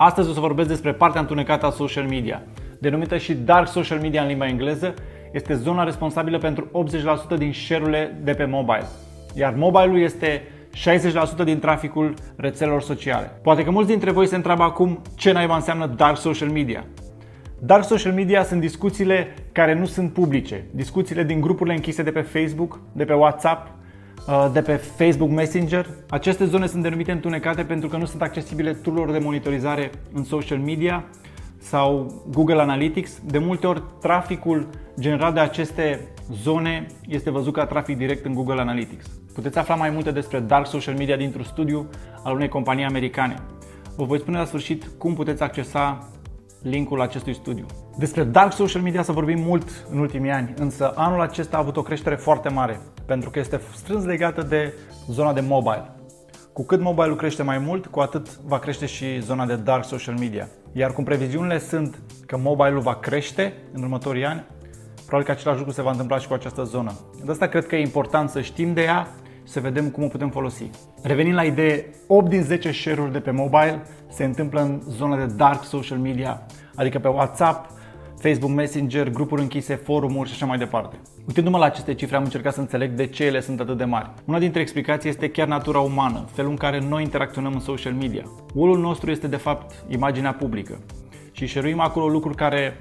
Astăzi o să vorbesc despre partea întunecată a social media. Denumită și dark social media în limba engleză, este zona responsabilă pentru 80% din share-urile de pe mobile. Iar mobile-ul este 60% din traficul rețelelor sociale. Poate că mulți dintre voi se întreabă acum ce naiba înseamnă dark social media. Dark social media sunt discuțiile care nu sunt publice, discuțiile din grupurile închise de pe Facebook, de pe WhatsApp, Uh, de pe Facebook Messenger. Aceste zone sunt denumite întunecate pentru că nu sunt accesibile tool de monitorizare în social media sau Google Analytics. De multe ori traficul generat de aceste zone este văzut ca trafic direct în Google Analytics. Puteți afla mai multe despre dark social media dintr-un studiu al unei companii americane. Vă voi spune la sfârșit cum puteți accesa linkul acestui studiu. Despre dark social media să vorbim mult în ultimii ani, însă anul acesta a avut o creștere foarte mare, pentru că este strâns legată de zona de mobile. Cu cât mobile-ul crește mai mult, cu atât va crește și zona de dark social media. Iar cum previziunile sunt că mobile-ul va crește în următorii ani, probabil că același lucru se va întâmpla și cu această zonă. De asta cred că e important să știm de ea și să vedem cum o putem folosi. Revenind la idee, 8 din 10 share-uri de pe mobile se întâmplă în zona de dark social media, adică pe WhatsApp, Facebook Messenger, grupuri închise, forumuri și așa mai departe. Uitându-mă la aceste cifre, am încercat să înțeleg de ce ele sunt atât de mari. Una dintre explicații este chiar natura umană, felul în care noi interacționăm în social media. Ulul nostru este de fapt imaginea publică și șeruim acolo lucruri care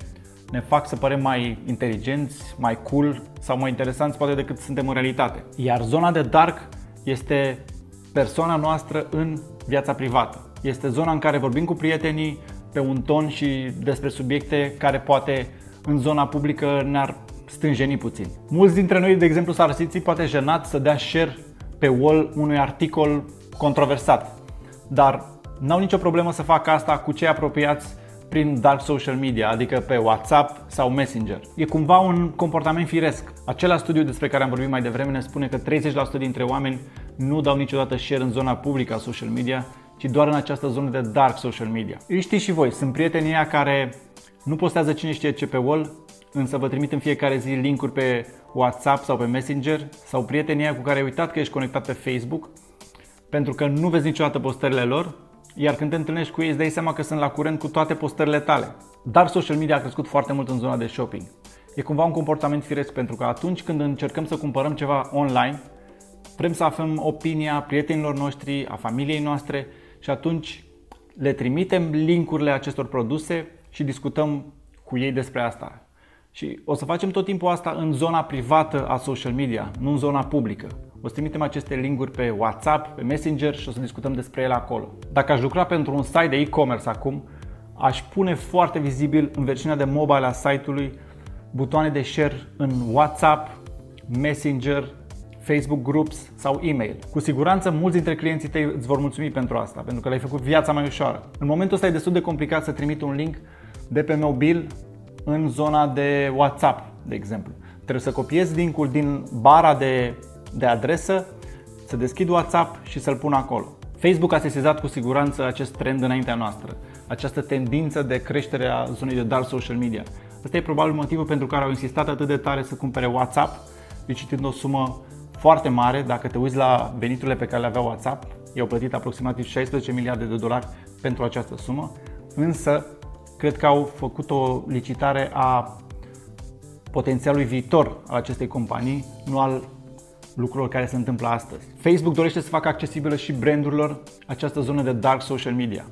ne fac să părem mai inteligenți, mai cool sau mai interesanți poate decât suntem în realitate. Iar zona de dark este persoana noastră în viața privată. Este zona în care vorbim cu prietenii pe un ton și despre subiecte care poate în zona publică ne-ar stânjeni puțin. Mulți dintre noi, de exemplu, s-ar simți poate jenat să dea share pe wall unui articol controversat, dar n-au nicio problemă să facă asta cu cei apropiați prin dark social media, adică pe WhatsApp sau Messenger. E cumva un comportament firesc. Același studiu despre care am vorbit mai devreme ne spune că 30% dintre oameni nu dau niciodată share în zona publică a social media, ci doar în această zonă de dark social media. Îi știți și voi, sunt prietenii aia care nu postează cine știe ce pe wall, însă vă trimit în fiecare zi linkuri pe WhatsApp sau pe Messenger sau prietenii aia cu care ai uitat că ești conectat pe Facebook pentru că nu vezi niciodată postările lor iar când te întâlnești cu ei îți dai seama că sunt la curent cu toate postările tale. Dar social media a crescut foarte mult în zona de shopping. E cumva un comportament firesc pentru că atunci când încercăm să cumpărăm ceva online, vrem să aflăm opinia prietenilor noștri, a familiei noastre și atunci le trimitem linkurile acestor produse și discutăm cu ei despre asta. Și o să facem tot timpul asta în zona privată a social media, nu în zona publică. O să trimitem aceste linkuri pe WhatsApp, pe Messenger și o să discutăm despre ele acolo. Dacă aș lucra pentru un site de e-commerce acum, aș pune foarte vizibil în versiunea de mobile a site-ului butoane de share în WhatsApp, Messenger, Facebook Groups sau e-mail. Cu siguranță mulți dintre clienții tăi îți vor mulțumi pentru asta, pentru că le-ai făcut viața mai ușoară. În momentul ăsta e destul de complicat să trimit un link de pe mobil în zona de WhatsApp, de exemplu. Trebuie să copiez linkul din bara de de adresă, să deschid WhatsApp și să-l pun acolo. Facebook a sesizat cu siguranță acest trend înaintea noastră, această tendință de creștere a zonei de dark social media. Ăsta e probabil motivul pentru care au insistat atât de tare să cumpere WhatsApp, licitând o sumă foarte mare. Dacă te uiți la veniturile pe care le avea WhatsApp, i-au plătit aproximativ 16 miliarde de dolari pentru această sumă, însă cred că au făcut o licitare a potențialului viitor al acestei companii, nu al lucrurilor care se întâmplă astăzi. Facebook dorește să facă accesibilă și brandurilor această zonă de dark social media.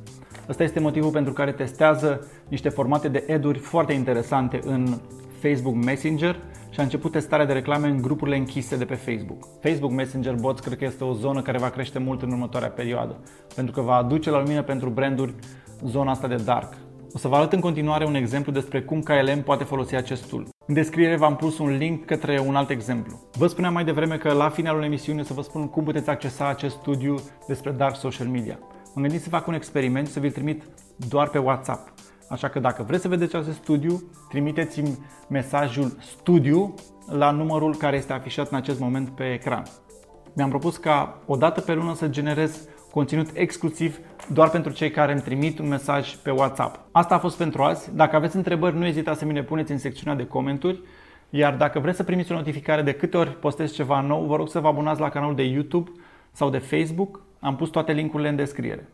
Ăsta este motivul pentru care testează niște formate de ad-uri foarte interesante în Facebook Messenger și a început testarea de reclame în grupurile închise de pe Facebook. Facebook Messenger Bots cred că este o zonă care va crește mult în următoarea perioadă, pentru că va aduce la lumină pentru branduri zona asta de dark. O să vă arăt în continuare un exemplu despre cum KLM poate folosi acest tool. În descriere v-am pus un link către un alt exemplu. Vă spuneam mai devreme că la finalul emisiunii o să vă spun cum puteți accesa acest studiu despre dark social media. Mă gândit să fac un experiment să vi-l trimit doar pe WhatsApp. Așa că dacă vreți să vedeți acest studiu, trimiteți-mi mesajul studiu la numărul care este afișat în acest moment pe ecran. Mi-am propus ca o dată pe lună să generez conținut exclusiv doar pentru cei care îmi trimit un mesaj pe WhatsApp. Asta a fost pentru azi. Dacă aveți întrebări, nu ezitați să mi le puneți în secțiunea de comentarii. Iar dacă vreți să primiți o notificare de câte ori postez ceva nou, vă rog să vă abonați la canalul de YouTube sau de Facebook. Am pus toate linkurile în descriere.